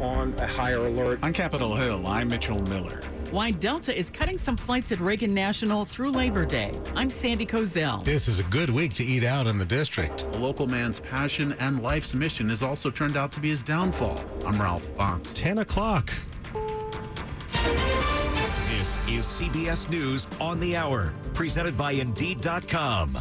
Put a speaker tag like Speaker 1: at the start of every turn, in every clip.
Speaker 1: On a higher alert.
Speaker 2: On Capitol Hill, I'm Mitchell Miller.
Speaker 3: Why Delta is cutting some flights at Reagan National through Labor Day. I'm Sandy Kozel.
Speaker 4: This is a good week to eat out in the district.
Speaker 5: A local man's passion and life's mission has also turned out to be his downfall. I'm Ralph Fox.
Speaker 6: 10 o'clock. This is CBS News on the Hour, presented by Indeed.com.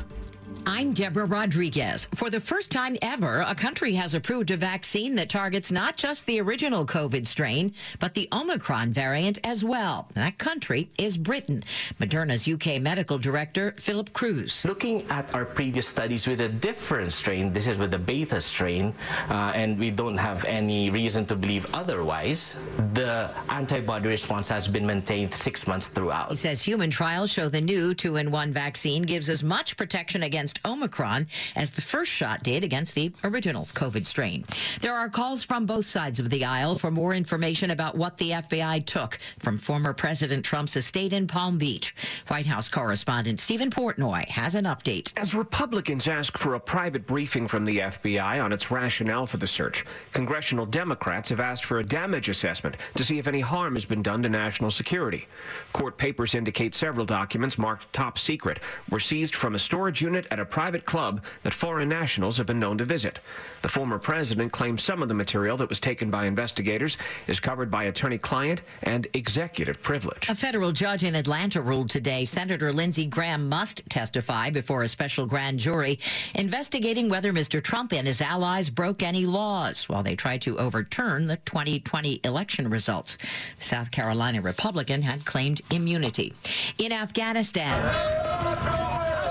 Speaker 7: I'm Deborah Rodriguez. For the first time ever, a country has approved a vaccine that targets not just the original COVID strain, but the Omicron variant as well. That country is Britain. Moderna's UK medical director, Philip Cruz.
Speaker 8: Looking at our previous studies with a different strain, this is with the beta strain, uh, and we don't have any reason to believe otherwise, the antibody response has been maintained six months throughout.
Speaker 7: He says human trials show the new two in one vaccine gives as much protection against Omicron as the first shot did against the original COVID strain. There are calls from both sides of the aisle for more information about what the FBI took from former President Trump's estate in Palm Beach. White House correspondent Stephen Portnoy has an update.
Speaker 9: As Republicans ask for a private briefing from the FBI on its rationale for the search, congressional Democrats have asked for a damage assessment to see if any harm has been done to national security. Court papers indicate several documents marked top secret were seized from a storage unit at a private club that foreign nationals have been known to visit. The former president claims some of the material that was taken by investigators is covered by attorney-client and executive privilege.
Speaker 7: A federal judge in Atlanta ruled today Senator Lindsey Graham must testify before a special grand jury investigating whether Mr. Trump and his allies broke any laws while they tried to overturn the 2020 election results. The South Carolina Republican had claimed immunity. In Afghanistan,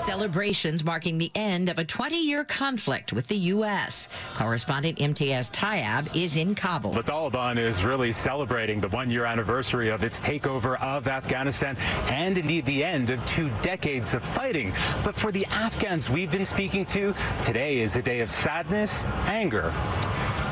Speaker 7: celebrations marking the end of a 20-year conflict with the U.S. Correspondent Imtiaz Tyab is in Kabul.
Speaker 10: The Taliban is really celebrating the one-year anniversary of its takeover of Afghanistan and indeed the end of two decades of fighting. But for the Afghans we've been speaking to, today is a day of sadness, anger,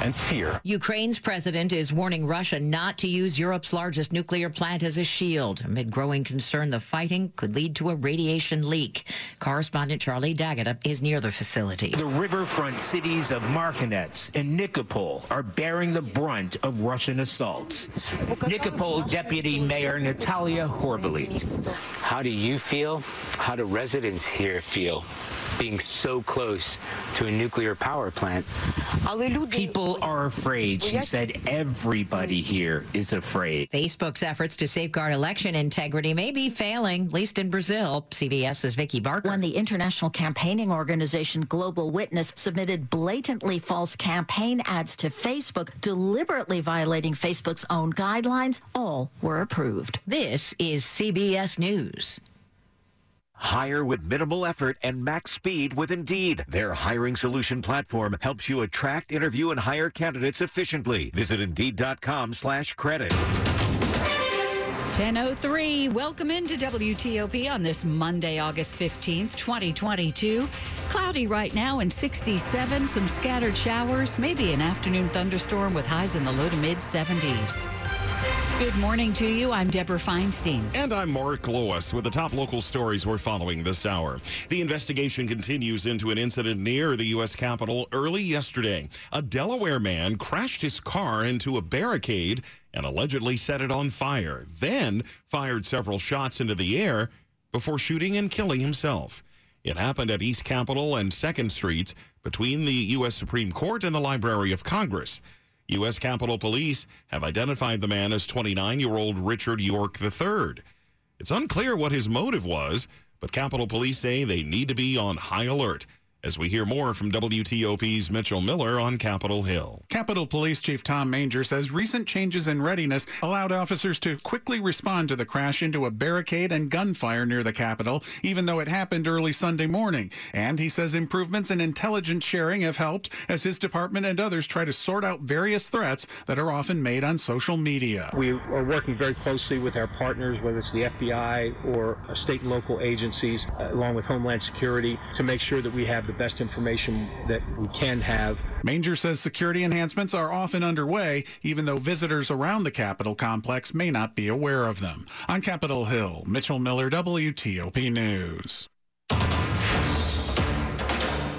Speaker 10: and fear.
Speaker 7: Ukraine's president is warning Russia not to use Europe's largest nuclear plant as a shield amid growing concern the fighting could lead to a radiation leak. Correspondent Charlie D'Agata is near the facility.
Speaker 11: The riverfront cities of Marhanets and Nikopol are bearing the brunt of Russian assaults. Nikopol Deputy Mayor Natalia Horbelit.
Speaker 12: How do you feel? How do residents here feel? Being so close to a nuclear power plant.
Speaker 11: People are afraid. She said everybody here is afraid.
Speaker 7: Facebook's efforts to safeguard election integrity may be failing, at least in Brazil. CBS's Vicki Barker.
Speaker 13: When the international campaigning organization Global Witness submitted blatantly false campaign ads to Facebook, deliberately violating Facebook's own guidelines, all were approved.
Speaker 7: This is CBS News.
Speaker 6: Hire with minimal effort and max speed with Indeed. Their hiring solution platform helps you attract, interview, and hire candidates efficiently. Visit Indeed.com slash credit.
Speaker 14: 1003. Welcome into WTOP on this Monday, August 15th, 2022. Cloudy right now and 67. Some scattered showers, maybe an afternoon thunderstorm with highs in the low to mid 70s. Good morning to you. I'm Deborah Feinstein.
Speaker 15: And I'm Mark Lewis with the top local stories we're following this hour. The investigation continues into an incident near the U.S. Capitol early yesterday. A Delaware man crashed his car into a barricade and allegedly set it on fire, then fired several shots into the air before shooting and killing himself. It happened at East Capitol and 2nd Streets between the U.S. Supreme Court and the Library of Congress. U.S. Capitol Police have identified the man as 29-year-old Richard York III. It's unclear what his motive was, but Capitol Police say they need to be on high alert as we hear more from WTOP's Mitchell Miller on Capitol Hill.
Speaker 2: Capitol Police Chief Tom Manger says recent changes in readiness allowed officers to quickly respond to the crash into a barricade and gunfire near the Capitol, even though it happened early Sunday morning. And he says improvements in intelligence sharing have helped as his department and others try to sort out various threats that are often made on social media.
Speaker 1: We are working very closely with our partners, whether it's the FBI or state and local agencies, uh, along with Homeland Security, to make sure that we have the the best information that we can have.
Speaker 2: Manger says security enhancements are often underway, even though visitors around the Capitol complex may not be aware of them. On Capitol Hill, Mitchell Miller, WTOP News.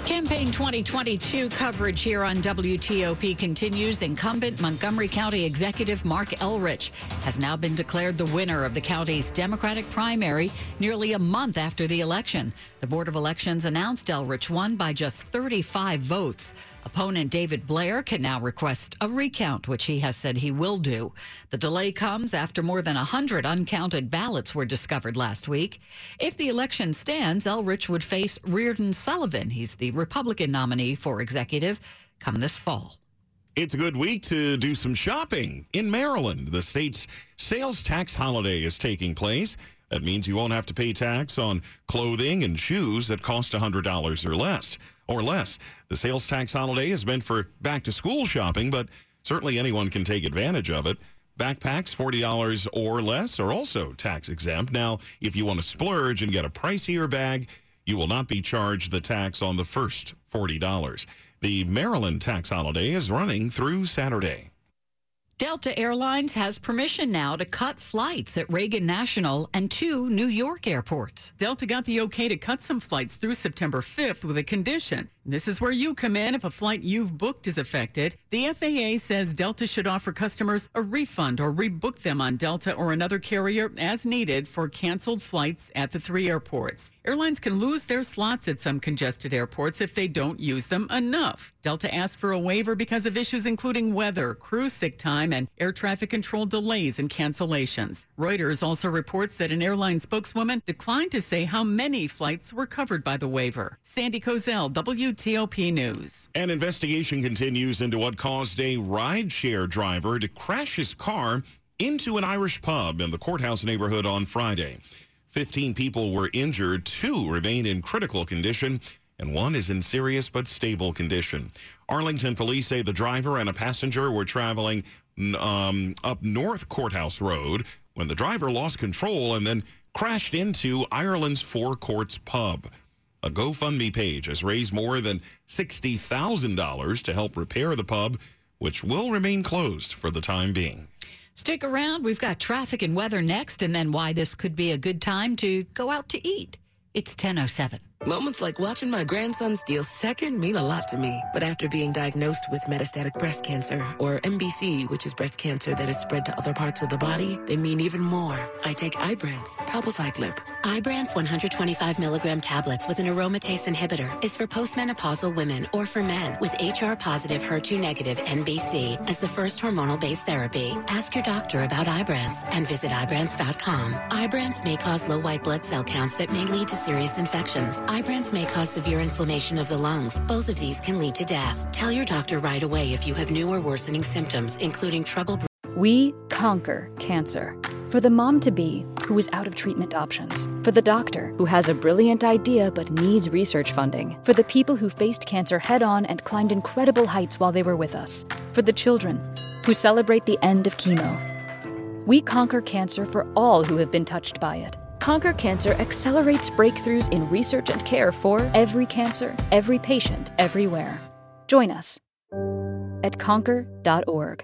Speaker 14: Campaign 2022 coverage here on WTOP continues. Incumbent Montgomery County Executive Marc Elrich has now been declared the winner of the county's Democratic primary nearly a month after the election. The Board of Elections announced Elrich won by just 35 votes. Opponent David Blair can now request a recount, which he has said he will do. The delay comes after more than 100 uncounted ballots were discovered last week. If the election stands, Elrich would face Reardon Sullivan. He's the Republican nominee for executive come this fall.
Speaker 15: It's a good week to do some shopping. In Maryland, the state's sales tax holiday is taking place. That means you won't have to pay tax on clothing and shoes that cost $100 or less. Or less. The sales tax holiday is meant for back to school shopping, but certainly anyone can take advantage of it. Backpacks, $40 or less, are also tax exempt. Now, if you want to splurge and get a pricier bag, you will not be charged the tax on the first $40. The Maryland tax holiday is running through Saturday.
Speaker 14: Delta Airlines has permission now to cut flights at Reagan National and two New York airports.
Speaker 3: Delta got the okay to cut some flights through September 5th with a condition. This is where you come in if a flight you've booked is affected. The FAA says Delta should offer customers a refund or rebook them on Delta or another carrier as needed for canceled flights at the three airports. Airlines can lose their slots at some congested airports if they don't use them enough. Delta asked for a waiver because of issues including weather, crew sick time, and air traffic control delays and cancellations. Reuters also reports that an airline spokeswoman declined to say how many flights were covered by the waiver. Sandy Kozel, WTOP News.
Speaker 15: An investigation continues into what caused a rideshare driver to crash his car into an Irish pub in the courthouse neighborhood on Friday. 15 people were injured, two remain in critical condition, and one is in serious but stable condition. Arlington police say the driver and a passenger were traveling um, up North Courthouse Road when the driver lost control and then crashed into Ireland's Four Courts pub. A GoFundMe page has raised more than $60,000 to help repair the pub, which will remain closed for the time being.
Speaker 14: Stick around. We've got traffic and weather next, and then why this could be a good time to go out to eat. It's 1007.
Speaker 16: Moments like watching my grandson steal second mean a lot to me. But after being diagnosed with metastatic breast cancer, or MBC, which is breast cancer that is spread to other parts of the body, they mean even more. I take Ibrance, palbociclib.
Speaker 17: Ibrance 125 milligram tablets with an aromatase inhibitor is for postmenopausal women or for men with HR positive HER2 negative MBC as the first hormonal based therapy. Ask your doctor about Ibrance and visit Ibrance.com. Ibrance may cause low white blood cell counts that may lead to serious infections. Ibrance may cause severe inflammation of the lungs. Both of these can lead to death. Tell your doctor right away if you have new or worsening symptoms, including trouble.
Speaker 18: We conquer cancer. For the mom to be who is out of treatment options. For the doctor who has a brilliant idea but needs research funding. For the people who faced cancer head on and climbed incredible heights while they were with us. For the children who celebrate the end of chemo. We conquer cancer for all who have been touched by it. Conquer Cancer accelerates breakthroughs in research and care for every cancer, every patient, everywhere. Join us at conquer.org.